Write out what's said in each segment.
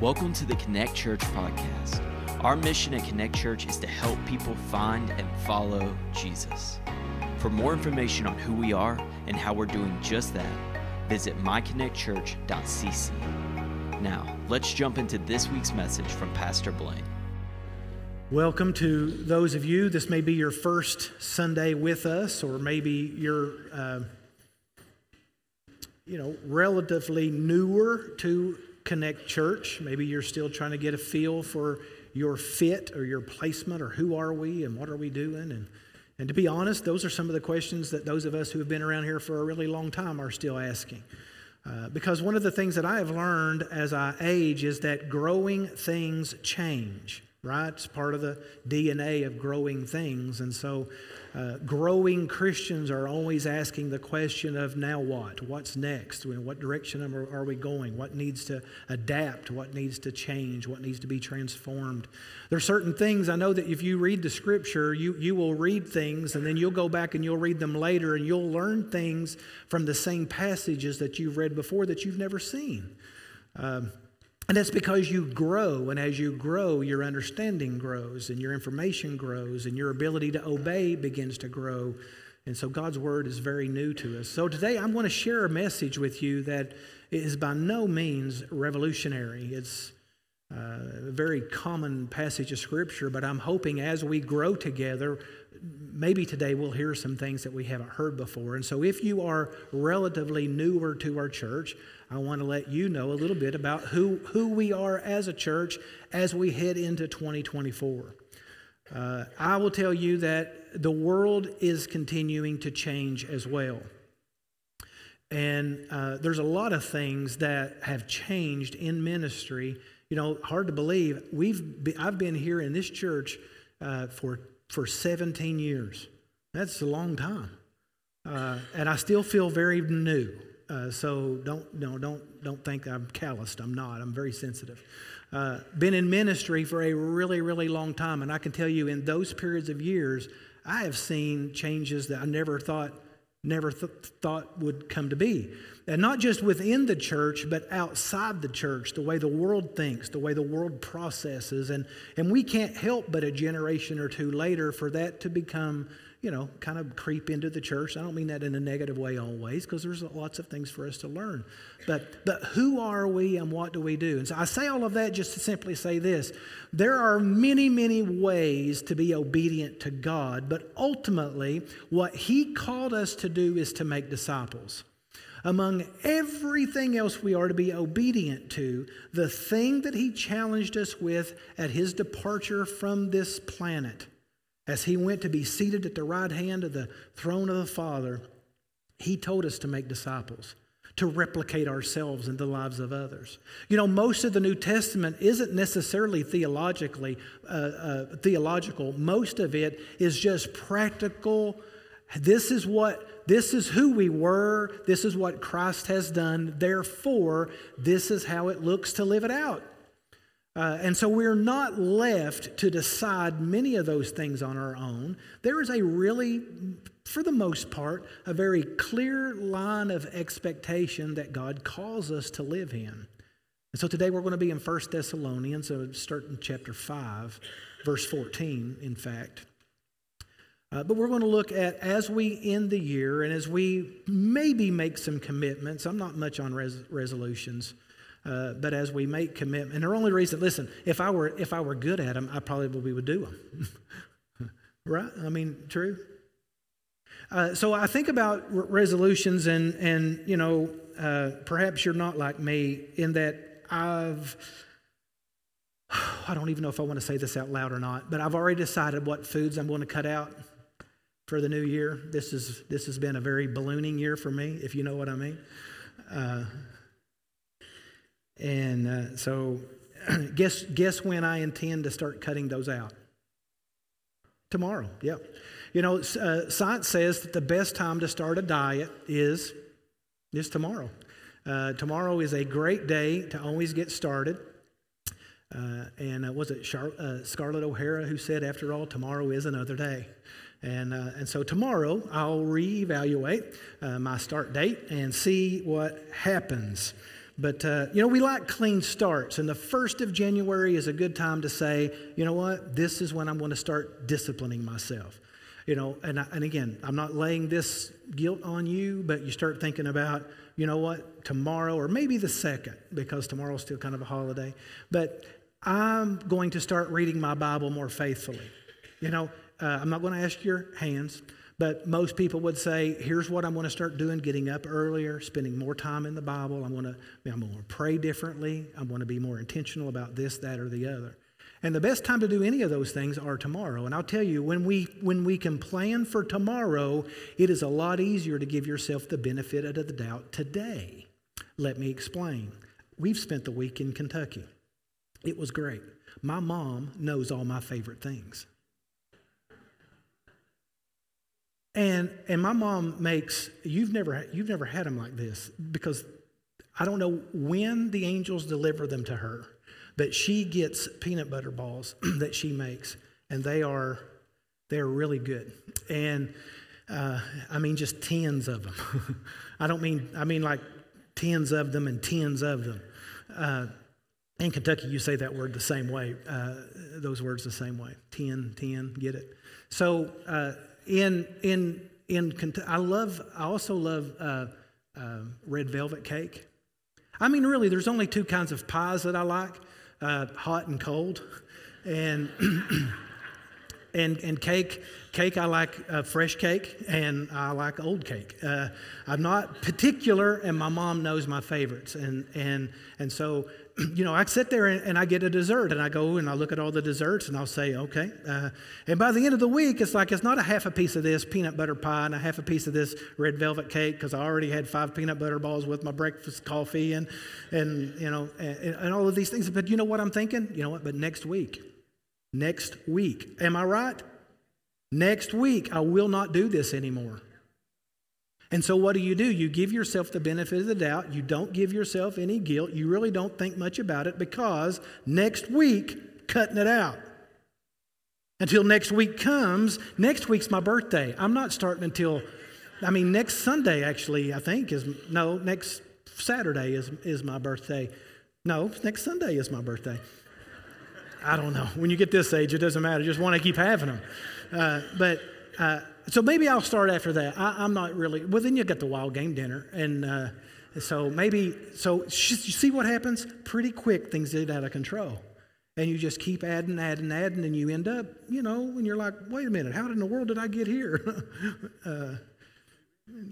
Welcome to the Connect Church podcast. Our mission at Connect Church is to help people find and follow Jesus. For more information on who we are and how we're doing just that, visit myconnectchurch.cc. Now, let's jump into this week's message from Pastor Blaine. Welcome to those of you. This may be your first Sunday with us, or maybe you're, uh, you know, relatively newer to Connect Church. Maybe you're still trying to get a feel for your fit or your placement, or who are we and what are we doing. And and to be honest, those are some of the questions that those of us who have been around here for a really long time are still asking. Uh, because one of the things that I have learned as I age is that growing things change right? It's part of the DNA of growing things. And so, uh, growing Christians are always asking the question of now what? What's next? What direction are we going? What needs to adapt? What needs to change? What needs to be transformed? There are certain things I know that if you read the scripture, you, you will read things and then you'll go back and you'll read them later and you'll learn things from the same passages that you've read before that you've never seen. Um, and that's because you grow, and as you grow, your understanding grows, and your information grows, and your ability to obey begins to grow. And so God's word is very new to us. So today I'm going to share a message with you that is by no means revolutionary. It's uh, a very common passage of scripture, but I'm hoping as we grow together, maybe today we'll hear some things that we haven't heard before. And so if you are relatively newer to our church, I want to let you know a little bit about who, who we are as a church as we head into 2024. Uh, I will tell you that the world is continuing to change as well. And uh, there's a lot of things that have changed in ministry. You know, hard to believe. We've be, I've been here in this church uh, for for 17 years. That's a long time, uh, and I still feel very new. Uh, so don't no don't don't think I'm calloused. I'm not. I'm very sensitive. Uh, been in ministry for a really really long time, and I can tell you in those periods of years, I have seen changes that I never thought never th- thought would come to be. And not just within the church, but outside the church, the way the world thinks, the way the world processes. And, and we can't help but a generation or two later for that to become you know, kind of creep into the church. I don't mean that in a negative way always, because there's lots of things for us to learn. But but who are we and what do we do? And so I say all of that just to simply say this. There are many, many ways to be obedient to God, but ultimately what He called us to do is to make disciples. Among everything else we are to be obedient to, the thing that he challenged us with at his departure from this planet as he went to be seated at the right hand of the throne of the Father, he told us to make disciples, to replicate ourselves in the lives of others. You know, most of the New Testament isn't necessarily theologically uh, uh, theological. Most of it is just practical. This is what this is who we were. This is what Christ has done. Therefore, this is how it looks to live it out. Uh, and so we're not left to decide many of those things on our own. There is a really, for the most part, a very clear line of expectation that God calls us to live in. And so today we're going to be in 1 Thessalonians, so start in chapter 5, verse 14, in fact. Uh, but we're going to look at as we end the year and as we maybe make some commitments. I'm not much on res- resolutions. Uh, but as we make commitment, and the only reason, listen, if I were if I were good at them, I probably would do them. right? I mean, true. Uh, so I think about resolutions, and and you know, uh, perhaps you're not like me in that I've. I don't even know if I want to say this out loud or not, but I've already decided what foods I'm going to cut out for the new year. This is this has been a very ballooning year for me, if you know what I mean. And uh, so, guess guess when I intend to start cutting those out? Tomorrow. yeah. You know, uh, science says that the best time to start a diet is is tomorrow. Uh, tomorrow is a great day to always get started. Uh, and uh, was it Char- uh, Scarlett O'Hara who said, after all, tomorrow is another day? And, uh, and so tomorrow I'll reevaluate my start date and see what happens. But, uh, you know, we like clean starts. And the 1st of January is a good time to say, you know what, this is when I'm going to start disciplining myself. You know, and, I, and again, I'm not laying this guilt on you, but you start thinking about, you know what, tomorrow, or maybe the second, because tomorrow's still kind of a holiday. But I'm going to start reading my Bible more faithfully. You know, uh, I'm not going to ask your hands. But most people would say, here's what I'm going to start doing getting up earlier, spending more time in the Bible. I'm going to, I'm going to pray differently. I'm going to be more intentional about this, that, or the other. And the best time to do any of those things are tomorrow. And I'll tell you, when we, when we can plan for tomorrow, it is a lot easier to give yourself the benefit of the doubt today. Let me explain. We've spent the week in Kentucky. It was great. My mom knows all my favorite things. And and my mom makes you've never you've never had them like this because I don't know when the angels deliver them to her, but she gets peanut butter balls that she makes, and they are they are really good. And uh, I mean just tens of them. I don't mean I mean like tens of them and tens of them. Uh, in Kentucky, you say that word the same way, uh, those words the same way. Ten, ten, get it? So uh, in in in I love. I also love uh, uh, red velvet cake. I mean, really, there's only two kinds of pies that I like: uh, hot and cold, and. and and cake cake I like uh, fresh cake and I like old cake. Uh, I'm not particular, and my mom knows my favorites, and and and so you know, I sit there and, and, I get a dessert and I go and I look at all the desserts and I'll say, okay. Uh, and by the end of the week, it's like it's not a half a piece of this peanut butter pie and a half a piece of this red velvet cake because I already had five peanut butter balls with my breakfast coffee and, and you know, and, and all of these things. But you know what I'm thinking? You know what? But next week, next week, am I right? Next week, I will not do this anymore. And so, what do you do? You give yourself the benefit of the doubt. You don't give yourself any guilt. You really don't think much about it because next week, cutting it out. Until next week comes, next week's my birthday. I'm not starting until, I mean, next Sunday, actually, I think, is, no, next Saturday is, is my birthday. No, next Sunday is my birthday. I don't know. When you get this age, it doesn't matter. You just want to keep having them. Uh, but, uh, so maybe I'll start after that. I, am not really. Well, then you get the wild game dinner, and uh, so maybe. So you see what happens? Pretty quick, things get out of control, and you just keep adding, adding, adding, and you end up, you know, and you're like, wait a minute, how in the world did I get here? uh,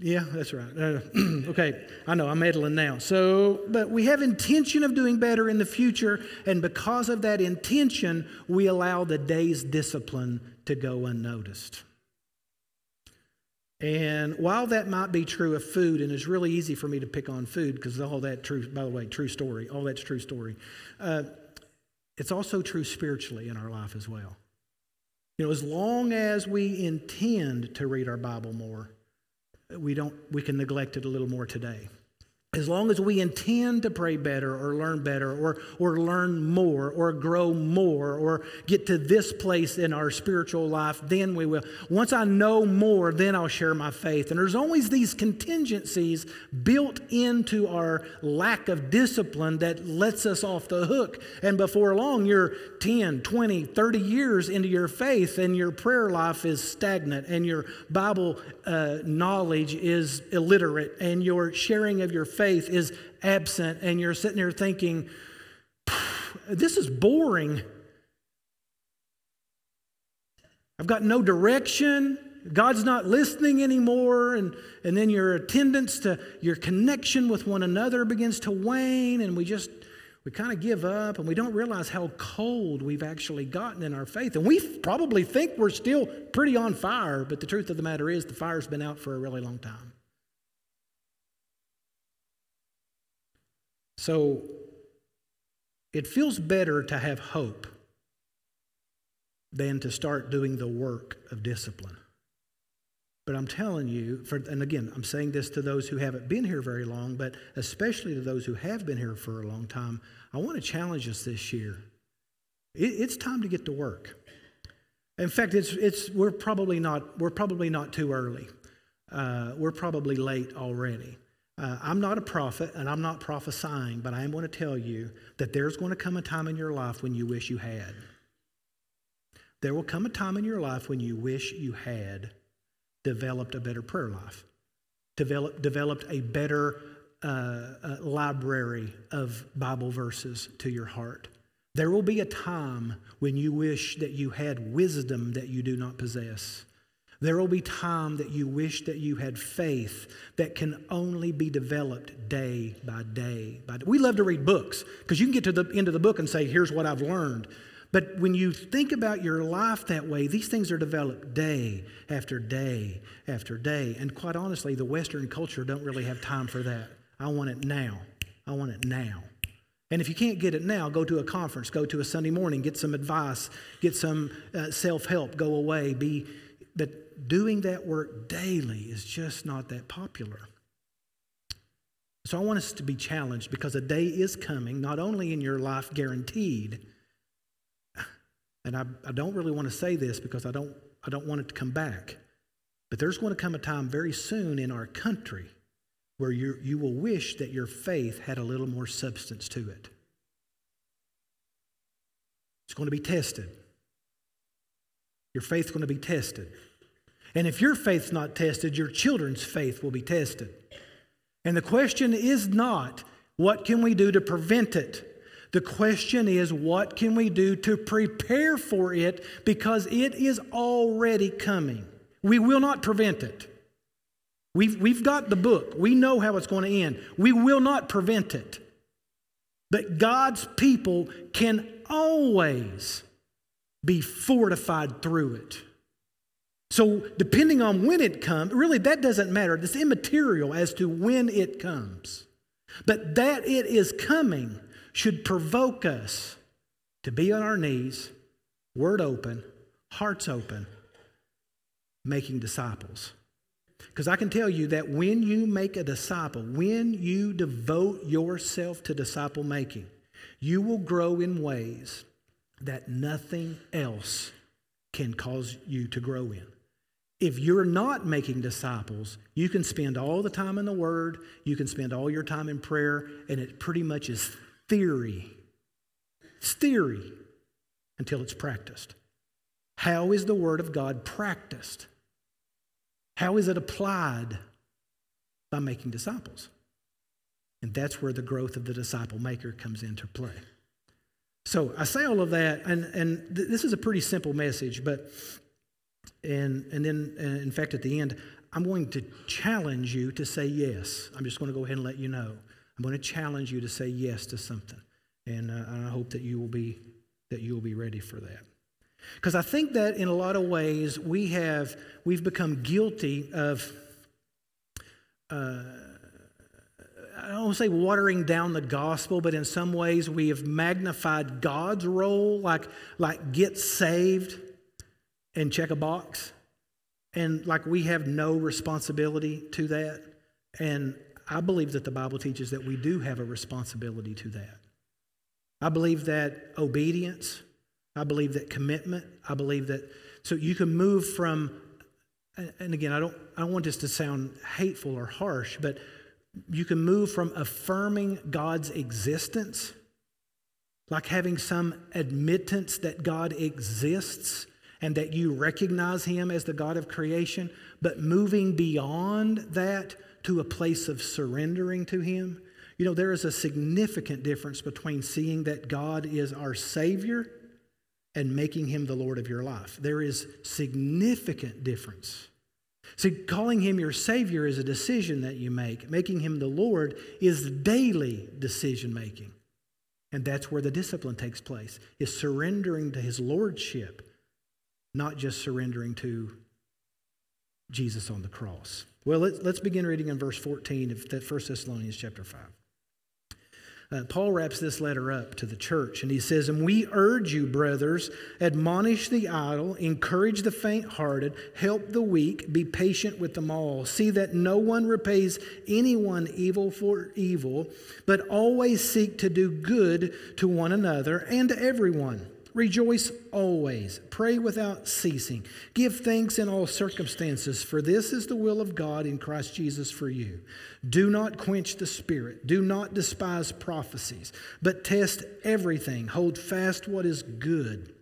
yeah, that's right. Uh, okay, I know I'm meddling now. So, but we have intention of doing better in the future, and because of that intention, we allow the day's discipline to go unnoticed. And while that might be true of food, and it's really easy for me to pick on food because all that true, by the way, true story, all that's true story. Uh, it's also true spiritually in our life as well. You know, as long as we intend to read our Bible more, we don't we can neglect it a little more today as long as we intend to pray better or learn better or, or learn more or grow more or get to this place in our spiritual life, then we will. Once I know more, then I'll share my faith. And there's always these contingencies built into our lack of discipline that lets us off the hook. And before long, you're 10, 20, 30 years into your faith and your prayer life is stagnant and your Bible uh, knowledge is illiterate and your sharing of your faith is absent, and you're sitting there thinking, this is boring. I've got no direction. God's not listening anymore. And, and then your attendance to your connection with one another begins to wane, and we just we kind of give up and we don't realize how cold we've actually gotten in our faith. And we probably think we're still pretty on fire, but the truth of the matter is the fire's been out for a really long time. So it feels better to have hope than to start doing the work of discipline. But I'm telling you, for, and again, I'm saying this to those who haven't been here very long, but especially to those who have been here for a long time, I want to challenge us this year. It, it's time to get to work. In fact, it's, it's, we're, probably not, we're probably not too early. Uh, we're probably late already. Uh, I'm not a prophet and I'm not prophesying, but I am going to tell you that there's going to come a time in your life when you wish you had. There will come a time in your life when you wish you had developed a better prayer life, develop, developed a better uh, uh, library of Bible verses to your heart. There will be a time when you wish that you had wisdom that you do not possess. There will be time that you wish that you had faith that can only be developed day by day. By day. We love to read books because you can get to the end of the book and say, here's what I've learned. But when you think about your life that way, these things are developed day after day after day. And quite honestly, the Western culture don't really have time for that. I want it now. I want it now. And if you can't get it now, go to a conference, go to a Sunday morning, get some advice, get some uh, self help, go away, be. But doing that work daily is just not that popular. So I want us to be challenged because a day is coming, not only in your life guaranteed, and I, I don't really want to say this because I don't, I don't want it to come back, but there's going to come a time very soon in our country where you, you will wish that your faith had a little more substance to it. It's going to be tested. Your faith's going to be tested. And if your faith's not tested, your children's faith will be tested. And the question is not, what can we do to prevent it? The question is, what can we do to prepare for it because it is already coming? We will not prevent it. We've, we've got the book, we know how it's going to end. We will not prevent it. But God's people can always be fortified through it. So, depending on when it comes, really that doesn't matter. It's immaterial as to when it comes. But that it is coming should provoke us to be on our knees, word open, hearts open, making disciples. Because I can tell you that when you make a disciple, when you devote yourself to disciple making, you will grow in ways that nothing else can cause you to grow in. If you're not making disciples, you can spend all the time in the Word, you can spend all your time in prayer, and it pretty much is theory. It's theory until it's practiced. How is the Word of God practiced? How is it applied? By making disciples. And that's where the growth of the disciple maker comes into play. So I say all of that, and, and th- this is a pretty simple message, but and, and then, uh, in fact, at the end, I'm going to challenge you to say yes. I'm just going to go ahead and let you know. I'm going to challenge you to say yes to something. And, uh, and I hope that you will be that you will be ready for that. Because I think that in a lot of ways we have we've become guilty of uh, I don't want to say watering down the gospel, but in some ways we have magnified God's role, like like get saved and check a box. And like we have no responsibility to that. And I believe that the Bible teaches that we do have a responsibility to that. I believe that obedience, I believe that commitment, I believe that so you can move from and again, I don't I don't want this to sound hateful or harsh, but you can move from affirming God's existence, like having some admittance that God exists and that you recognize Him as the God of creation, but moving beyond that to a place of surrendering to Him. You know, there is a significant difference between seeing that God is our Savior and making Him the Lord of your life. There is significant difference. See, calling Him your Savior is a decision that you make. Making Him the Lord is daily decision making. And that's where the discipline takes place, is surrendering to His Lordship not just surrendering to Jesus on the cross. Well, let's, let's begin reading in verse 14 of 1 Thessalonians chapter 5. Uh, Paul wraps this letter up to the church and he says, And we urge you, brothers, admonish the idle, encourage the faint hearted, help the weak, be patient with them all. See that no one repays anyone evil for evil, but always seek to do good to one another and to everyone Rejoice always. Pray without ceasing. Give thanks in all circumstances, for this is the will of God in Christ Jesus for you. Do not quench the spirit. Do not despise prophecies, but test everything. Hold fast what is good.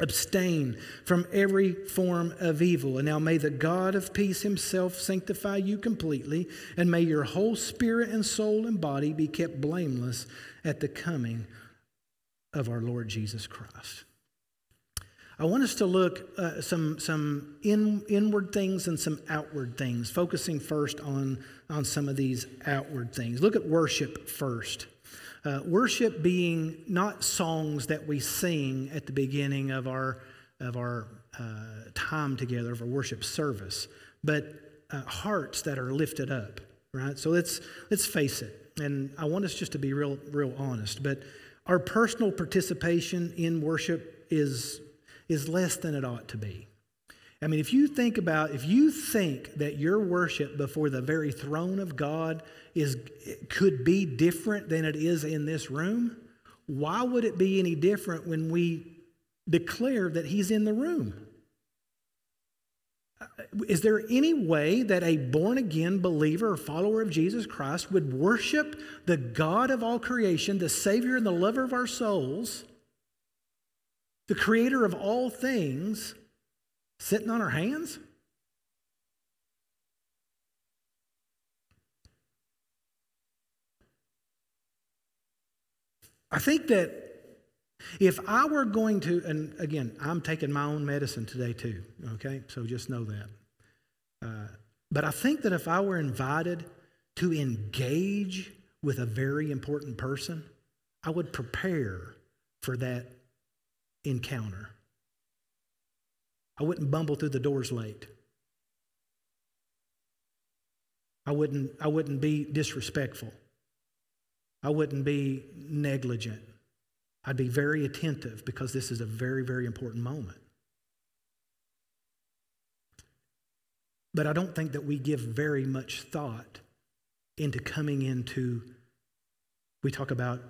Abstain from every form of evil. And now may the God of peace himself sanctify you completely, and may your whole spirit and soul and body be kept blameless at the coming of our Lord Jesus Christ. I want us to look uh, some some in, inward things and some outward things, focusing first on on some of these outward things. Look at worship first. Uh, worship being not songs that we sing at the beginning of our of our uh, time together of our worship service, but uh, hearts that are lifted up. Right. So let's let's face it, and I want us just to be real real honest, but our personal participation in worship is, is less than it ought to be. I mean, if you think about, if you think that your worship before the very throne of God is, could be different than it is in this room, why would it be any different when we declare that He's in the room? Is there any way that a born again believer or follower of Jesus Christ would worship the God of all creation, the Savior and the lover of our souls, the creator of all things, sitting on our hands? I think that if I were going to, and again, I'm taking my own medicine today too, okay? So just know that. Uh, but I think that if I were invited to engage with a very important person, I would prepare for that encounter. I wouldn't bumble through the doors late. I wouldn't, I wouldn't be disrespectful. I wouldn't be negligent. I'd be very attentive because this is a very, very important moment. But I don't think that we give very much thought into coming into, we talk about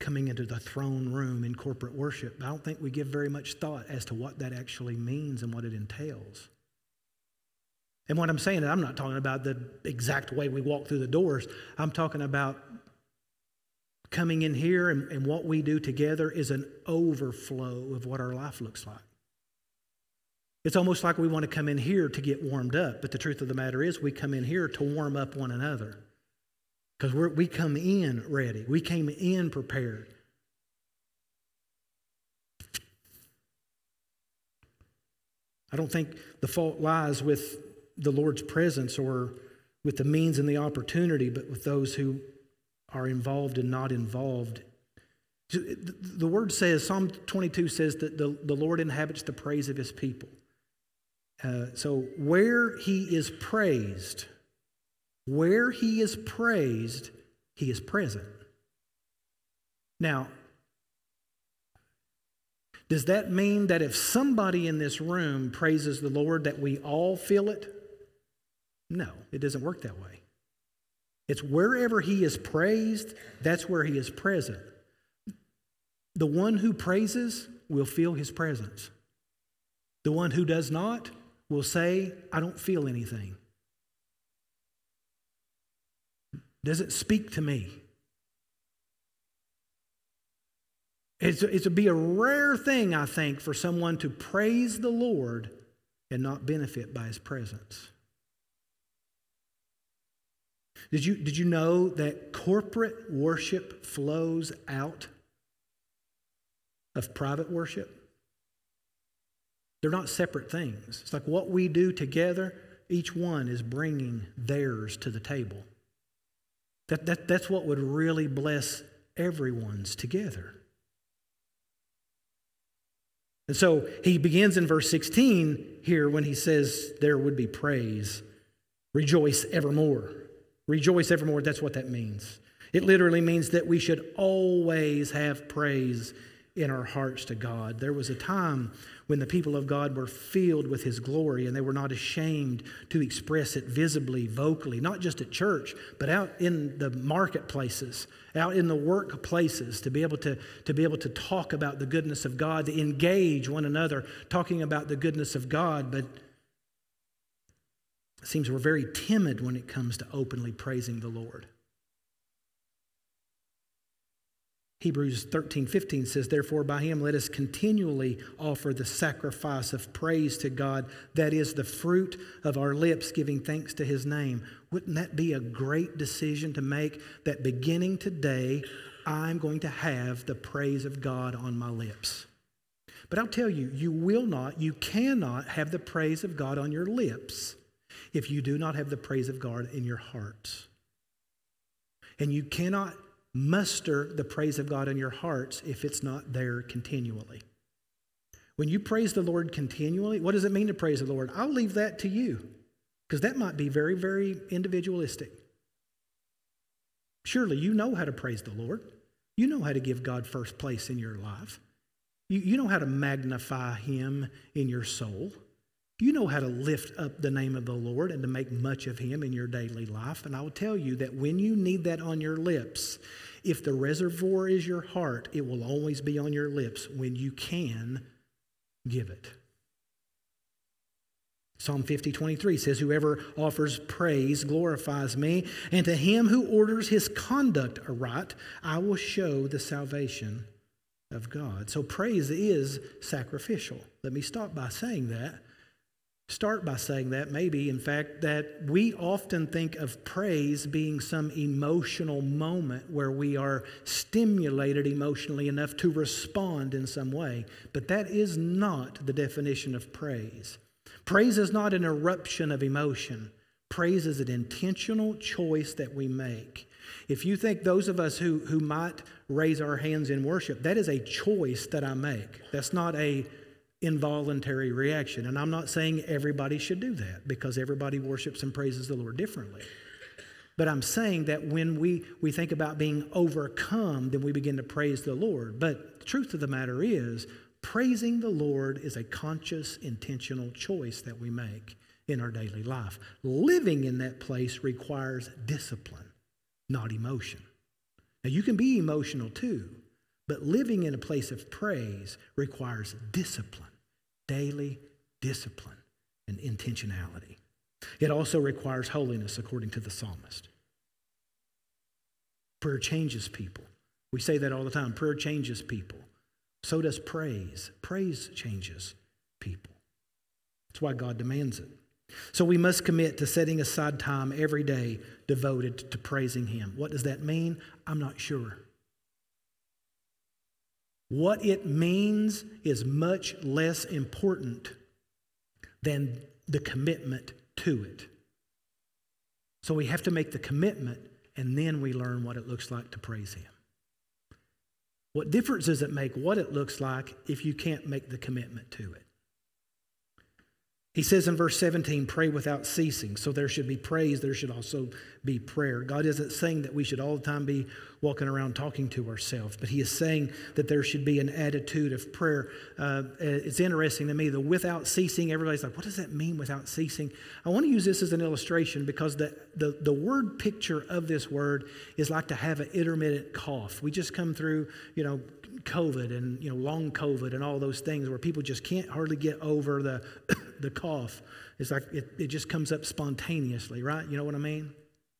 coming into the throne room in corporate worship. I don't think we give very much thought as to what that actually means and what it entails. And what I'm saying is, I'm not talking about the exact way we walk through the doors. I'm talking about coming in here and, and what we do together is an overflow of what our life looks like. It's almost like we want to come in here to get warmed up, but the truth of the matter is, we come in here to warm up one another. Because we come in ready, we came in prepared. I don't think the fault lies with the Lord's presence or with the means and the opportunity, but with those who are involved and not involved. The word says, Psalm 22 says that the, the Lord inhabits the praise of his people. Uh, so where he is praised, where he is praised, he is present. Now, does that mean that if somebody in this room praises the Lord, that we all feel it? No, it doesn't work that way. It's wherever he is praised, that's where he is present. The one who praises will feel his presence. The one who does not will say, I don't feel anything. Does it speak to me? It's, it's to be a rare thing, I think, for someone to praise the Lord and not benefit by his presence. Did you, did you know that corporate worship flows out of private worship? They're not separate things. It's like what we do together, each one is bringing theirs to the table. That, that, that's what would really bless everyone's together. And so he begins in verse 16 here when he says, There would be praise. Rejoice evermore. Rejoice evermore, that's what that means. It literally means that we should always have praise in our hearts to God. There was a time when the people of God were filled with His glory and they were not ashamed to express it visibly, vocally, not just at church, but out in the marketplaces, out in the workplaces, to be able to, to be able to talk about the goodness of God, to engage one another talking about the goodness of God. But it seems we're very timid when it comes to openly praising the Lord. Hebrews 13, 15 says, Therefore, by him let us continually offer the sacrifice of praise to God, that is the fruit of our lips, giving thanks to his name. Wouldn't that be a great decision to make that beginning today, I'm going to have the praise of God on my lips? But I'll tell you, you will not, you cannot have the praise of God on your lips if you do not have the praise of God in your heart. And you cannot muster the praise of God in your hearts if it's not there continually. When you praise the Lord continually, what does it mean to praise the Lord? I'll leave that to you because that might be very, very individualistic. Surely you know how to praise the Lord. You know how to give God first place in your life. You, you know how to magnify Him in your soul. You know how to lift up the name of the Lord and to make much of Him in your daily life. And I will tell you that when you need that on your lips, if the reservoir is your heart, it will always be on your lips when you can give it. Psalm 50, 23 says, Whoever offers praise glorifies me, and to him who orders his conduct aright, I will show the salvation of God. So praise is sacrificial. Let me stop by saying that start by saying that, maybe, in fact, that we often think of praise being some emotional moment where we are stimulated emotionally enough to respond in some way. But that is not the definition of praise. Praise is not an eruption of emotion, praise is an intentional choice that we make. If you think those of us who, who might raise our hands in worship, that is a choice that I make. That's not a involuntary reaction. And I'm not saying everybody should do that because everybody worships and praises the Lord differently. But I'm saying that when we, we think about being overcome, then we begin to praise the Lord. But the truth of the matter is, praising the Lord is a conscious, intentional choice that we make in our daily life. Living in that place requires discipline, not emotion. Now, you can be emotional too, but living in a place of praise requires discipline daily discipline and intentionality. It also requires holiness, according to the psalmist. Prayer changes people. We say that all the time. Prayer changes people. So does praise. Praise changes people. That's why God demands it. So we must commit to setting aside time every day devoted to praising Him. What does that mean? I'm not sure. What it means is much less important than the commitment to it. So we have to make the commitment and then we learn what it looks like to praise Him. What difference does it make what it looks like if you can't make the commitment to it? He says in verse 17, pray without ceasing. So there should be praise, there should also be prayer. God isn't saying that we should all the time be walking around talking to ourselves, but He is saying that there should be an attitude of prayer. Uh, it's interesting to me, the without ceasing, everybody's like, what does that mean without ceasing? I want to use this as an illustration because the, the, the word picture of this word is like to have an intermittent cough. We just come through, you know, COVID and you know long COVID and all those things where people just can't hardly get over the the cough. It's like it, it just comes up spontaneously, right? You know what I mean?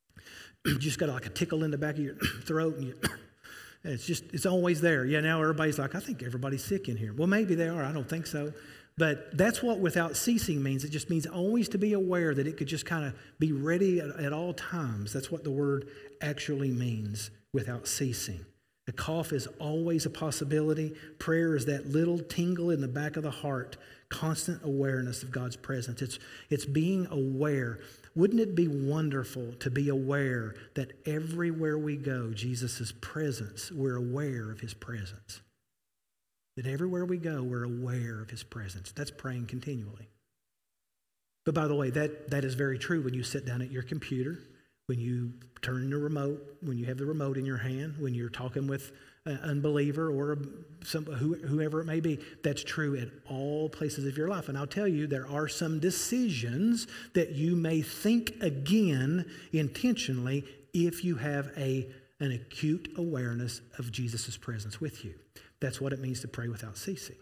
you just got like a tickle in the back of your throat and you it's just it's always there. Yeah, now everybody's like, I think everybody's sick in here. Well, maybe they are. I don't think so. But that's what without ceasing means. It just means always to be aware that it could just kind of be ready at, at all times. That's what the word actually means without ceasing. A cough is always a possibility. Prayer is that little tingle in the back of the heart, constant awareness of God's presence. It's, it's being aware. Wouldn't it be wonderful to be aware that everywhere we go, Jesus' presence, we're aware of his presence? That everywhere we go, we're aware of his presence. That's praying continually. But by the way, that, that is very true when you sit down at your computer when you turn the remote, when you have the remote in your hand, when you're talking with unbeliever or some, whoever it may be. That's true at all places of your life. And I'll tell you, there are some decisions that you may think again intentionally if you have a, an acute awareness of Jesus' presence with you. That's what it means to pray without ceasing.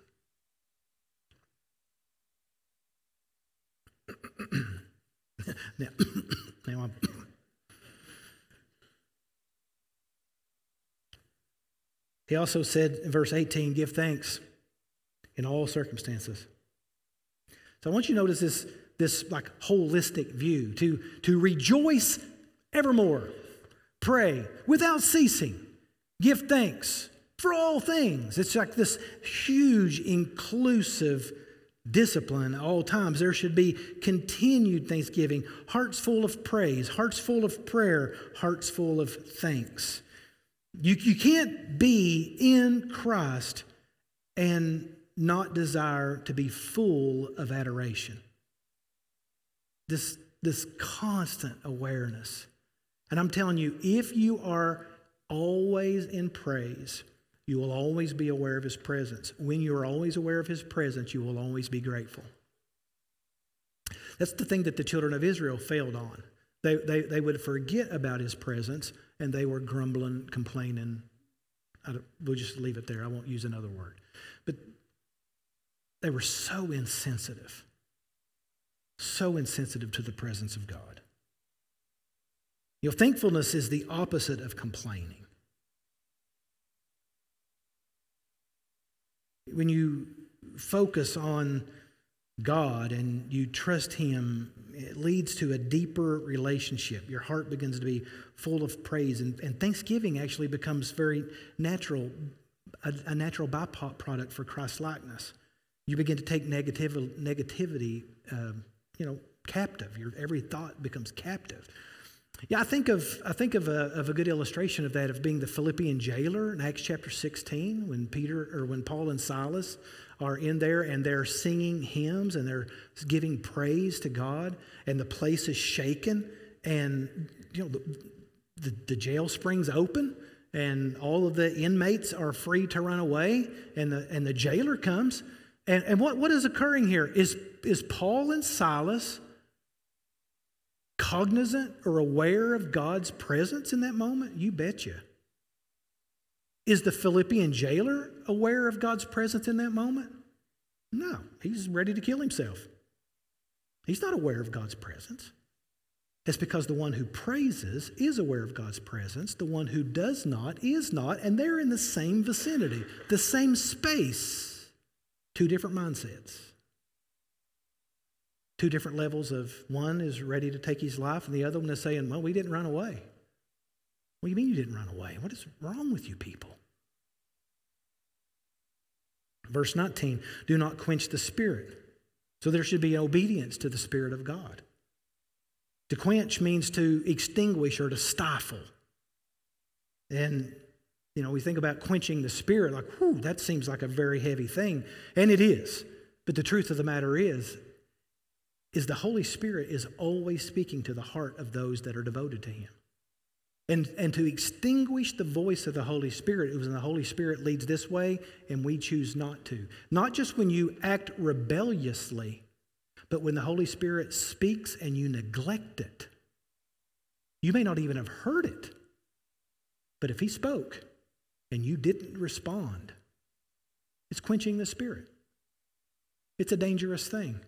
now, now I'm He also said in verse 18, give thanks in all circumstances. So I want you to notice this, this like holistic view to, to rejoice evermore, pray without ceasing, give thanks for all things. It's like this huge, inclusive discipline at all times. There should be continued thanksgiving, hearts full of praise, hearts full of prayer, hearts full of thanks. You, you can't be in Christ and not desire to be full of adoration. This, this constant awareness. And I'm telling you, if you are always in praise, you will always be aware of His presence. When you are always aware of His presence, you will always be grateful. That's the thing that the children of Israel failed on. They, they, they would forget about His presence and they were grumbling, complaining. we'll just leave it there. I won't use another word. But they were so insensitive, so insensitive to the presence of God. You know, thankfulness is the opposite of complaining. When you focus on God and you trust Him, it leads to a deeper relationship. Your heart begins to be full of praise, and, and thanksgiving actually becomes very natural, a, a natural byproduct for Christ likeness. You begin to take negativ- negativity, uh, you know, captive. Your every thought becomes captive. Yeah, I think of I think of a, of a good illustration of that of being the Philippian jailer in Acts chapter 16 when Peter or when Paul and Silas are in there and they're singing hymns and they're giving praise to God and the place is shaken and you know the, the, the jail springs open and all of the inmates are free to run away and the and the jailer comes. And, and what, what is occurring here is is Paul and Silas cognizant or aware of God's presence in that moment? You betcha. Is the Philippian jailer aware of God's presence in that moment? No, he's ready to kill himself. He's not aware of God's presence. It's because the one who praises is aware of God's presence. The one who does not is not, and they're in the same vicinity, the same space. Two different mindsets. Two different levels of one is ready to take his life, and the other one is saying, Well, we didn't run away. What do you mean you didn't run away? What is wrong with you people? Verse 19 do not quench the spirit. So there should be obedience to the Spirit of God. To quench means to extinguish or to stifle. And, you know, we think about quenching the Spirit, like, whew, that seems like a very heavy thing. And it is. But the truth of the matter is, is the Holy Spirit is always speaking to the heart of those that are devoted to Him. And, and to extinguish the voice of the Holy Spirit, it was when the Holy Spirit leads this way and we choose not to. Not just when you act rebelliously, but when the Holy Spirit speaks and you neglect it. You may not even have heard it, but if He spoke and you didn't respond, it's quenching the Spirit. It's a dangerous thing.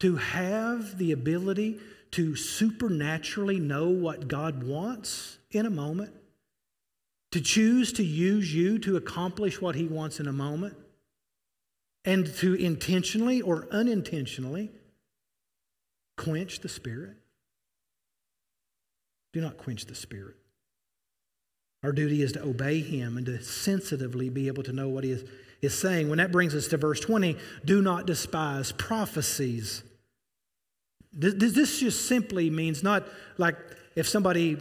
To have the ability to supernaturally know what God wants in a moment, to choose to use you to accomplish what He wants in a moment, and to intentionally or unintentionally quench the Spirit. Do not quench the Spirit. Our duty is to obey Him and to sensitively be able to know what He is, is saying. When that brings us to verse 20, do not despise prophecies. This, this just simply means not like if somebody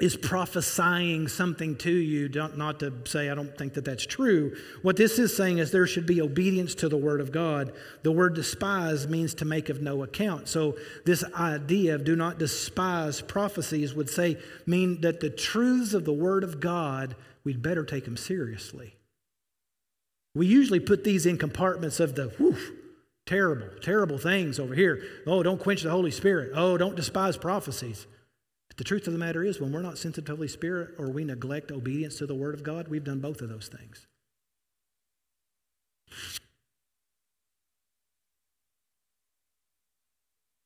is prophesying something to you, don't, not to say, I don't think that that's true. What this is saying is there should be obedience to the Word of God. The word despise means to make of no account. So, this idea of do not despise prophecies would say, mean that the truths of the Word of God we'd better take them seriously. We usually put these in compartments of the whew, terrible, terrible things over here. Oh, don't quench the Holy Spirit. Oh, don't despise prophecies. But the truth of the matter is, when we're not sensitive to the Holy Spirit or we neglect obedience to the Word of God, we've done both of those things.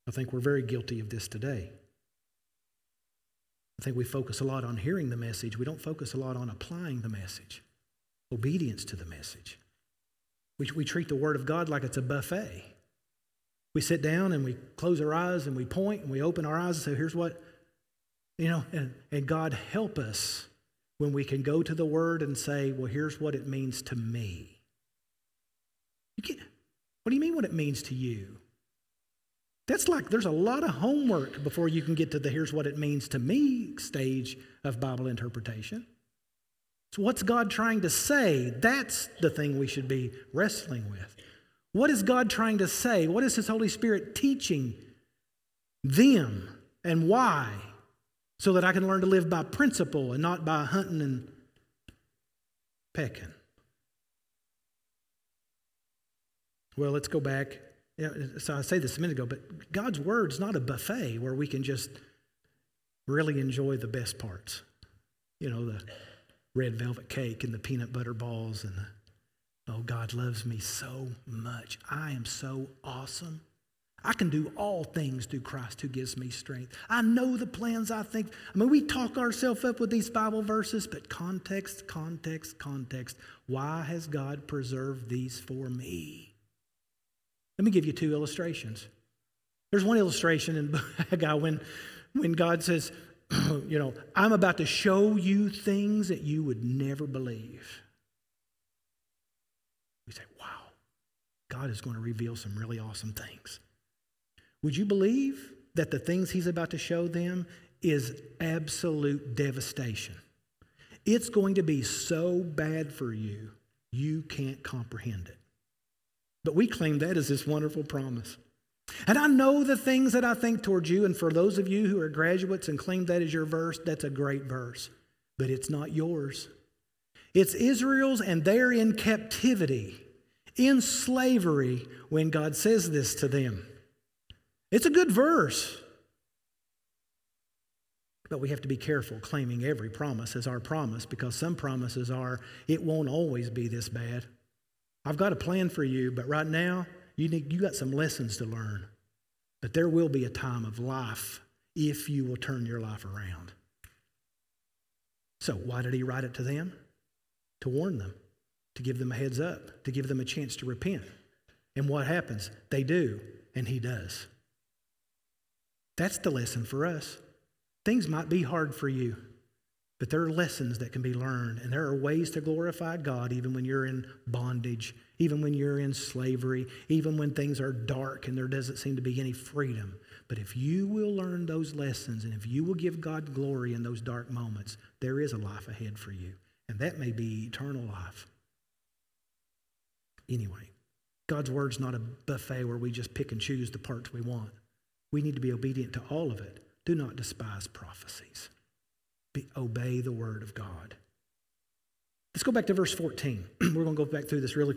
I think we're very guilty of this today. I think we focus a lot on hearing the message. We don't focus a lot on applying the message, obedience to the message. We, we treat the Word of God like it's a buffet. We sit down and we close our eyes and we point and we open our eyes and say, here's what, you know, and, and God help us when we can go to the Word and say, well, here's what it means to me. You get, what do you mean what it means to you? That's like there's a lot of homework before you can get to the here's what it means to me stage of Bible interpretation. So, what's God trying to say? That's the thing we should be wrestling with. What is God trying to say? What is His Holy Spirit teaching them and why? So that I can learn to live by principle and not by hunting and pecking. Well, let's go back so I say this a minute ago, but God's word's not a buffet where we can just really enjoy the best parts. You know, the red velvet cake and the peanut butter balls and the, oh, God loves me so much. I am so awesome. I can do all things through Christ who gives me strength. I know the plans I think. I mean, we talk ourselves up with these Bible verses, but context, context, context. Why has God preserved these for me? Let me give you two illustrations. There's one illustration in Haggai when, when God says, you know, I'm about to show you things that you would never believe. We say, wow, God is going to reveal some really awesome things. Would you believe that the things he's about to show them is absolute devastation? It's going to be so bad for you, you can't comprehend it. But we claim that as this wonderful promise. And I know the things that I think towards you. And for those of you who are graduates and claim that as your verse, that's a great verse. But it's not yours. It's Israel's, and they're in captivity, in slavery, when God says this to them. It's a good verse. But we have to be careful claiming every promise as our promise because some promises are, it won't always be this bad. I've got a plan for you, but right now, you, need, you got some lessons to learn. But there will be a time of life if you will turn your life around. So, why did he write it to them? To warn them, to give them a heads up, to give them a chance to repent. And what happens? They do, and he does. That's the lesson for us. Things might be hard for you. But there are lessons that can be learned, and there are ways to glorify God even when you're in bondage, even when you're in slavery, even when things are dark and there doesn't seem to be any freedom. But if you will learn those lessons and if you will give God glory in those dark moments, there is a life ahead for you. And that may be eternal life. Anyway, God's word's not a buffet where we just pick and choose the parts we want. We need to be obedient to all of it. Do not despise prophecies obey the word of God. Let's go back to verse 14. We're going to go back through this really,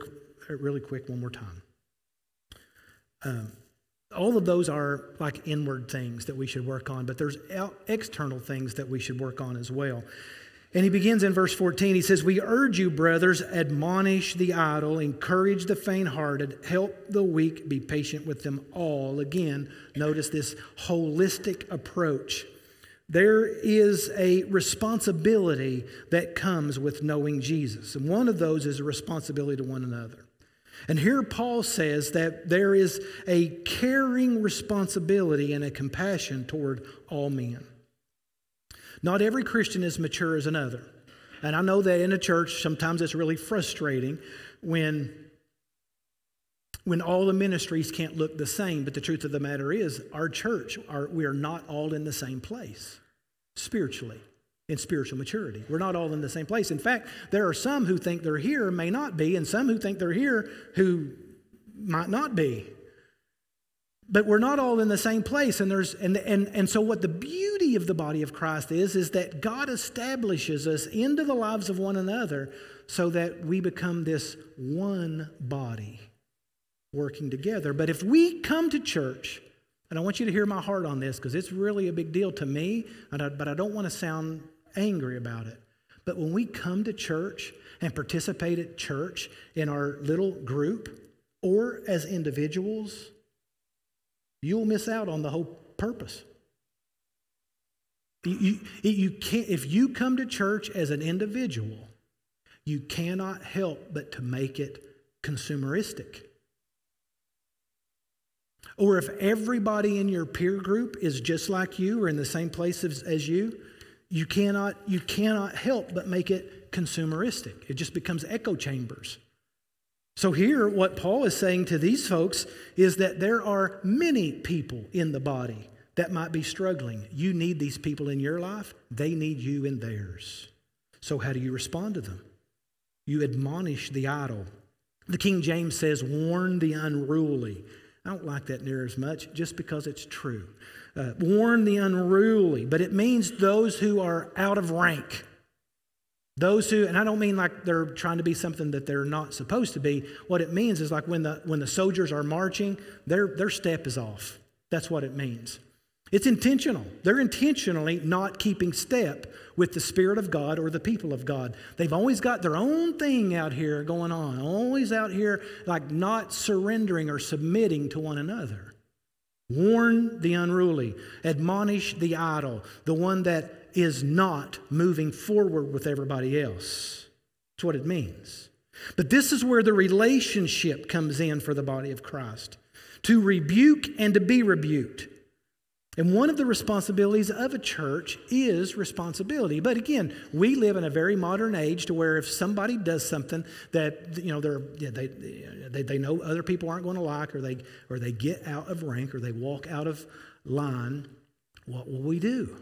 really quick one more time. Um, all of those are like inward things that we should work on, but there's external things that we should work on as well. And he begins in verse 14. He says, We urge you, brothers, admonish the idle, encourage the faint hearted, help the weak, be patient with them all. Again, notice this holistic approach there is a responsibility that comes with knowing Jesus. And one of those is a responsibility to one another. And here Paul says that there is a caring responsibility and a compassion toward all men. Not every Christian is mature as another. And I know that in a church, sometimes it's really frustrating when, when all the ministries can't look the same. But the truth of the matter is, our church, our, we are not all in the same place spiritually in spiritual maturity. We're not all in the same place. In fact, there are some who think they're here, may not be, and some who think they're here who might not be. but we're not all in the same place and there's and, and and so what the beauty of the body of christ is is that god establishes us into the lives of one another so that we become this one body working together but if we come to church and i want you to hear my heart on this because it's really a big deal to me but i don't want to sound angry about it but when we come to church and participate at church in our little group or as individuals you'll miss out on the whole purpose. You, you, you can't, if you come to church as an individual, you cannot help but to make it consumeristic. Or if everybody in your peer group is just like you or in the same place as, as you, you cannot, you cannot help but make it consumeristic. It just becomes echo chambers. So, here, what Paul is saying to these folks is that there are many people in the body that might be struggling. You need these people in your life, they need you in theirs. So, how do you respond to them? You admonish the idle. The King James says, warn the unruly. I don't like that near as much just because it's true. Uh, warn the unruly, but it means those who are out of rank. Those who, and I don't mean like they're trying to be something that they're not supposed to be. What it means is like when the when the soldiers are marching, their their step is off. That's what it means. It's intentional. They're intentionally not keeping step with the Spirit of God or the people of God. They've always got their own thing out here going on, always out here like not surrendering or submitting to one another. Warn the unruly, admonish the idle, the one that is not moving forward with everybody else. That's what it means. But this is where the relationship comes in for the body of Christ to rebuke and to be rebuked. And one of the responsibilities of a church is responsibility. But again, we live in a very modern age to where if somebody does something that you know they, they, they know other people aren't going to like, or they or they get out of rank, or they walk out of line, what will we do?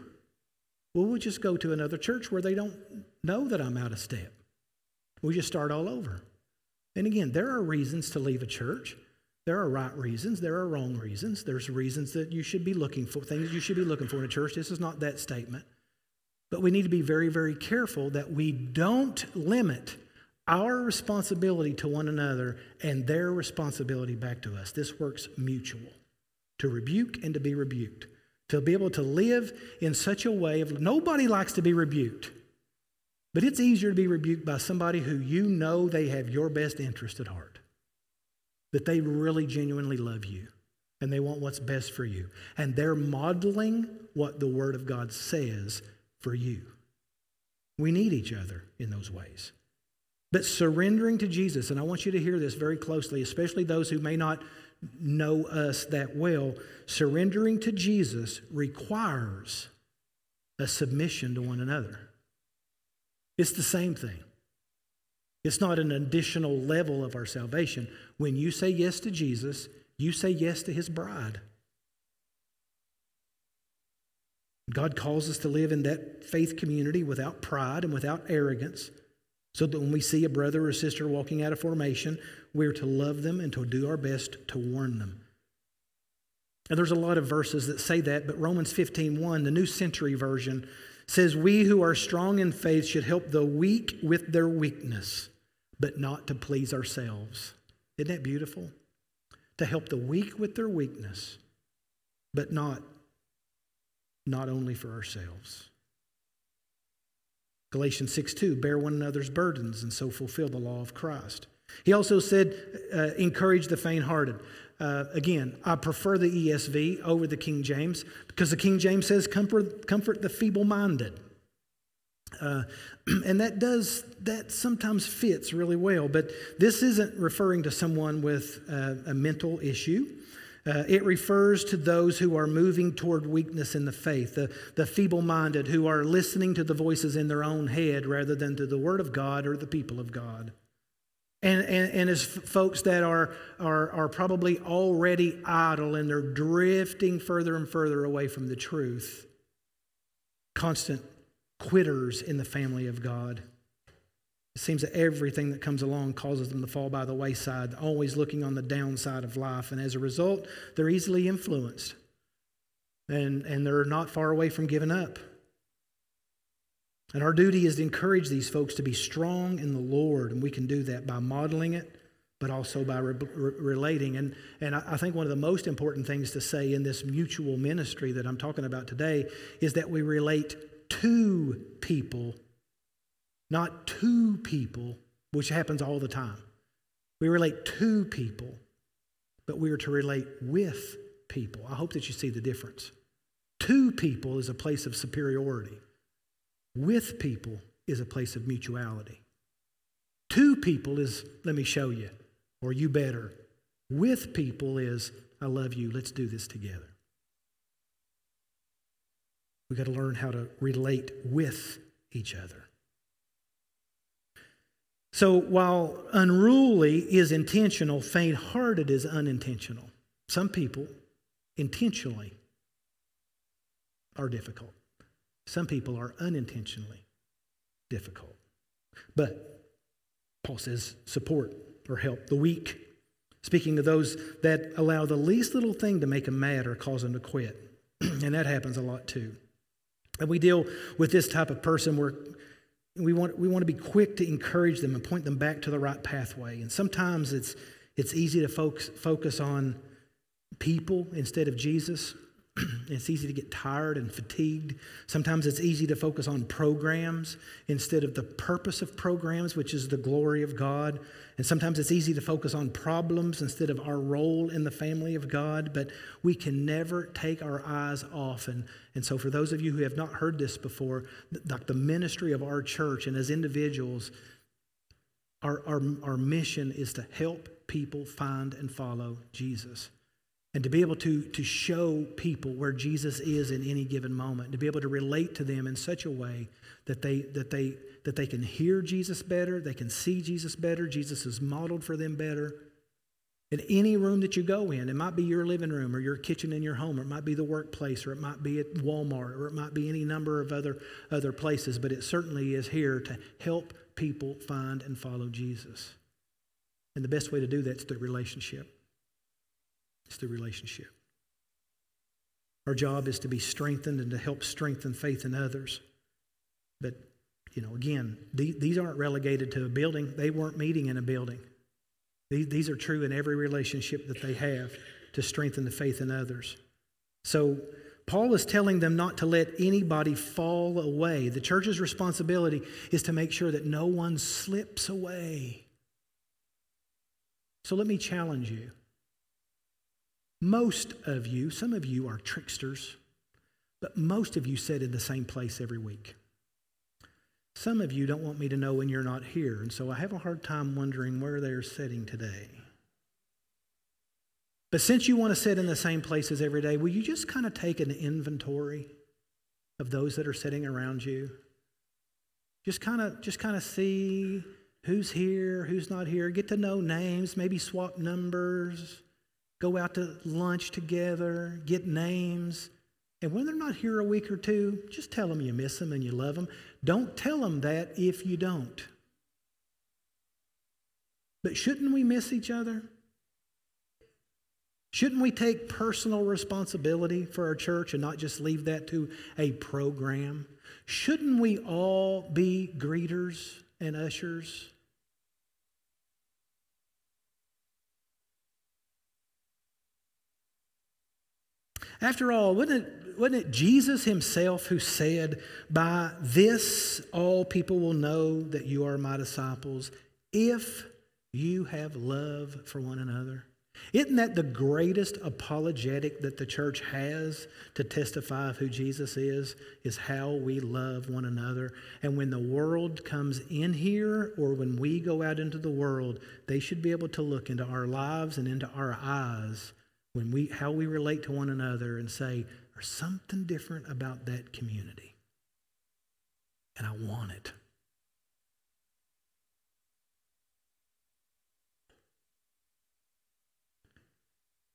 Well, we'll just go to another church where they don't know that I'm out of step. We just start all over. And again, there are reasons to leave a church. There are right reasons, there are wrong reasons. There's reasons that you should be looking for, things you should be looking for in a church. This is not that statement. But we need to be very, very careful that we don't limit our responsibility to one another and their responsibility back to us. This works mutual to rebuke and to be rebuked to be able to live in such a way of nobody likes to be rebuked. But it's easier to be rebuked by somebody who you know they have your best interest at heart. That they really genuinely love you and they want what's best for you. And they're modeling what the Word of God says for you. We need each other in those ways. But surrendering to Jesus, and I want you to hear this very closely, especially those who may not know us that well, surrendering to Jesus requires a submission to one another. It's the same thing. It's not an additional level of our salvation. When you say yes to Jesus, you say yes to his bride. God calls us to live in that faith community without pride and without arrogance, so that when we see a brother or sister walking out of formation, we're to love them and to do our best to warn them. And there's a lot of verses that say that, but Romans 15:1, the New Century Version, says, We who are strong in faith should help the weak with their weakness, but not to please ourselves. Isn't that beautiful? To help the weak with their weakness, but not, not only for ourselves. Galatians 6 2, bear one another's burdens and so fulfill the law of Christ. He also said, uh, encourage the faint hearted. Uh, again, I prefer the ESV over the King James because the King James says, comfort, comfort the feeble minded. Uh, and that does, that sometimes fits really well, but this isn't referring to someone with uh, a mental issue. Uh, it refers to those who are moving toward weakness in the faith, the, the feeble minded who are listening to the voices in their own head rather than to the Word of God or the people of God. And, and, and as folks that are, are, are probably already idle and they're drifting further and further away from the— truth. constant quitters in the family of God. It seems that everything that comes along causes them to fall by the wayside, always looking on the downside of life. And as a result, they're easily influenced. And, and they're not far away from giving up. And our duty is to encourage these folks to be strong in the Lord. And we can do that by modeling it, but also by re- re- relating. And, and I, think one of the most important things to say in this mutual ministry that I'm talking about today is that we relate to people not to people, which happens all the time. We relate to people, but we are to relate with people. I hope that you see the difference. To people is a place of superiority, with people is a place of mutuality. To people is, let me show you, or you better. With people is, I love you, let's do this together. We've got to learn how to relate with each other. So while unruly is intentional, faint hearted is unintentional. Some people intentionally are difficult, some people are unintentionally difficult. But Paul says support or help the weak. Speaking of those that allow the least little thing to make them mad or cause them to quit. and that happens a lot too. And we deal with this type of person where we want, we want to be quick to encourage them and point them back to the right pathway. And sometimes it's, it's easy to focus, focus on people instead of Jesus. it's easy to get tired and fatigued. Sometimes it's easy to focus on programs instead of the purpose of programs, which is the glory of God. And sometimes it's easy to focus on problems instead of our role in the family of God. But we can never take our eyes off. And, and so, for those of you who have not heard this before, like the ministry of our church and as individuals, our, our, our mission is to help people find and follow Jesus and to be able to, to show people where Jesus is in any given moment, to be able to relate to them in such a way that they, that they, that they can hear Jesus better, they can see Jesus better, Jesus is modeled for them better. In any room that you go in, it might be your living room or your kitchen in your home, or it might be the workplace, or it might be at Walmart, or it might be any number of other, other places, but it certainly is here to help people find and follow Jesus. And the best way to do that is through relationship. It's the relationship. Our job is to be strengthened and to help strengthen faith in others. But, you know, again, these aren't relegated to a building. They weren't meeting in a building. These are true in every relationship that they have to strengthen the faith in others. So, Paul is telling them not to let anybody fall away. The church's responsibility is to make sure that no one slips away. So, let me challenge you. Most of you, some of you are tricksters, but most of you sit in the same place every week. Some of you don't want me to know when you're not here, and so I have a hard time wondering where they're sitting today. But since you want to sit in the same places every day, will you just kind of take an inventory of those that are sitting around you? Just kind of just kind of see who's here, who's not here, get to know names, maybe swap numbers go out to lunch together, get names. And when they're not here a week or two, just tell them you miss them and you love them. Don't tell them that if you don't. But shouldn't we miss each other? Shouldn't we take personal responsibility for our church and not just leave that to a program? Shouldn't we all be greeters and ushers? After all, wasn't it, wasn't it Jesus himself who said, By this all people will know that you are my disciples if you have love for one another? Isn't that the greatest apologetic that the church has to testify of who Jesus is? Is how we love one another. And when the world comes in here or when we go out into the world, they should be able to look into our lives and into our eyes when we how we relate to one another and say there's something different about that community. And i want it.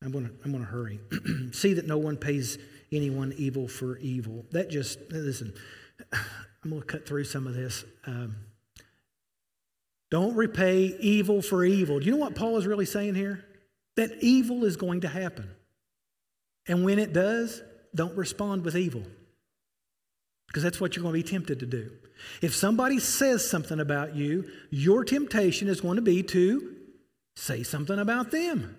I'm going to i'm going to hurry. See that no one pays anyone evil for evil. That just listen i'm going to cut through some of this. Um, Don't repay evil for evil. Do you know what Paul is really saying here? That evil is going to happen. And when it does, don't respond with evil. Because that's what you're going to be tempted to do. If somebody says something about you, your temptation is going to be to say something about them.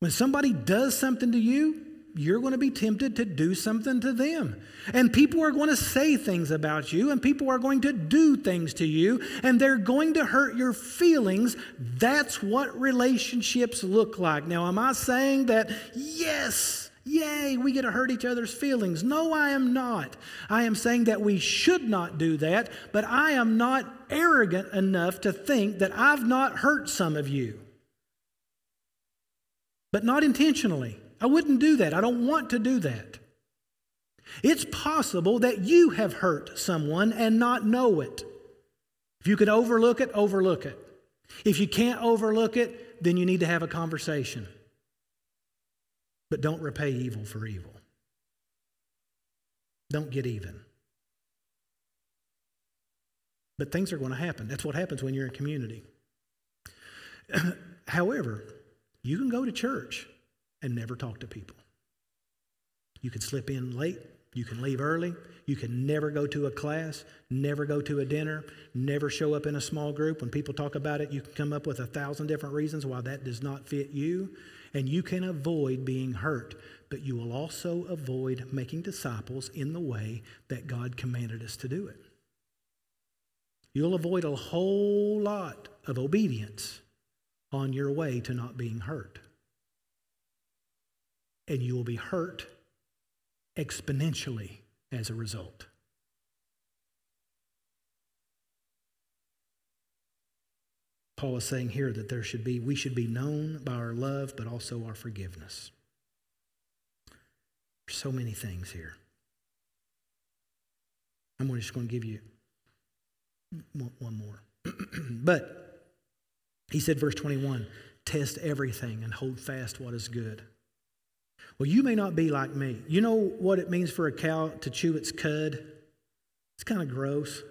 When somebody does something to you, you're going to be tempted to do something to them. And people are going to say things about you, and people are going to do things to you, and they're going to hurt your feelings. That's what relationships look like. Now, am I saying that, yes, yay, we get to hurt each other's feelings? No, I am not. I am saying that we should not do that, but I am not arrogant enough to think that I've not hurt some of you. But not intentionally. I wouldn't do that. I don't want to do that. It's possible that you have hurt someone and not know it. If you can overlook it, overlook it. If you can't overlook it, then you need to have a conversation. But don't repay evil for evil. Don't get even. But things are going to happen. That's what happens when you're in community. However, you can go to church and never talk to people. You can slip in late, you can leave early, you can never go to a class, never go to a dinner, never show up in a small group. When people talk about it, you can come up with a thousand different reasons why that does not fit you, and you can avoid being hurt. But you will also avoid making disciples in the way that God commanded us to do it. You'll avoid a whole lot of obedience on your way to not being hurt and you will be hurt exponentially as a result. Paul is saying here that there should be, we should be known by our love, but also our forgiveness. There's so many things here. I'm just going to give you one more. but he said, verse 21 test everything and hold fast what is good. Well, you may not be like me. You know what it means for a cow to chew its cud? It's kind of gross.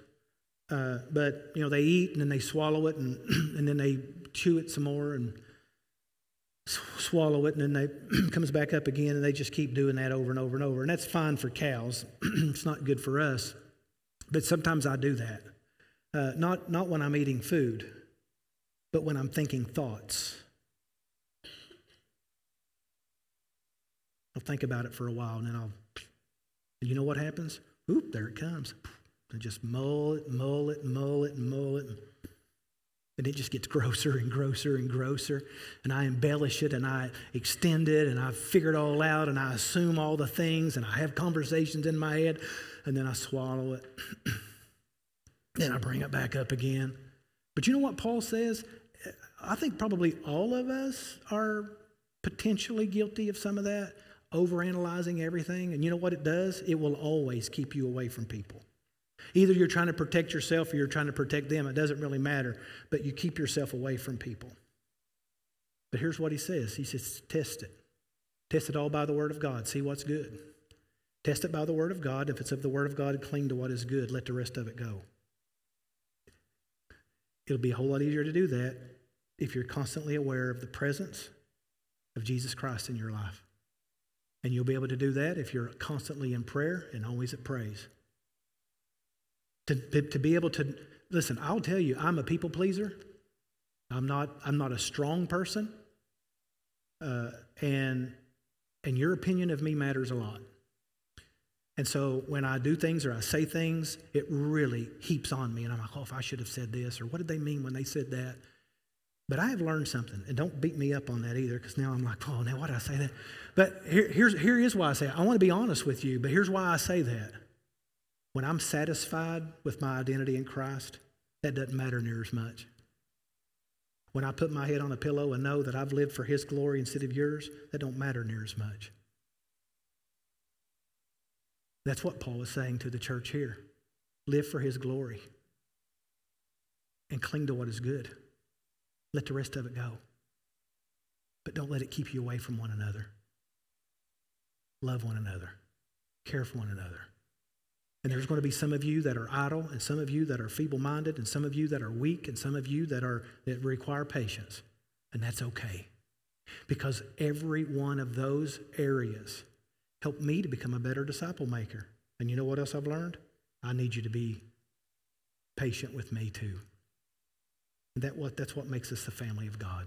Uh, but, you know, they eat and then they swallow it and, and then they chew it some more and swallow it and then they comes back up again and they just keep doing that over and over and over. And that's fine for cows. it's not good for us. But sometimes I do that. Uh, not, not when I'm eating food, but when I'm thinking thoughts. I'll think about it for a while and then I'll, you know what happens? Oop, there it comes. And just mull it, mull it, mull it, mull it. And it just gets grosser and grosser and grosser. And I embellish it and I extend it and I figure it all out and I assume all the things and I have conversations in my head and then I swallow it. then I bring it back up again. But you know what Paul says? I think probably all of us are potentially guilty of some of that overanalyzing everything. And you know what it does? It will always keep you away from people. Either you're trying to protect yourself or you're trying to protect them. It doesn't really matter, but you keep yourself away from people. But here's what he says He says, test it. Test it all by the word of God. See what's good. Test it by the word of God. If it's of the word of God, cling to what is good. Let the rest of it go. It'll be a whole lot easier to do that if you're constantly aware of the presence of Jesus Christ in your life. And you'll be able to do that if you're constantly in prayer and always at praise. To, to be able to, listen, I'll tell you, I'm a people pleaser. I'm not, I'm not a strong person. Uh, and, and your opinion of me matters a lot. And so when I do things or I say things, it really heaps on me. And I'm like, oh, if I should have said this, or what did they mean when they said that? But I have learned something, and don't beat me up on that either, because now I'm like, oh, now why did I say that? But here, here's, here is why I say it. I want to be honest with you, but here's why I say that. When I'm satisfied with my identity in Christ, that doesn't matter near as much. When I put my head on a pillow and know that I've lived for His glory instead of yours, that don't matter near as much. That's what Paul is saying to the church here. Live for His glory and cling to what is good. Let the rest of it go. But don't let it keep you away from one another. Love one another. Care for one another. And there's going to be some of you that are idle, and some of you that are feeble minded, and some of you that are weak, and some of you that, are, that require patience. And that's okay. Because every one of those areas helped me to become a better disciple maker. And you know what else I've learned? I need you to be patient with me too. That what, that's what makes us the family of God.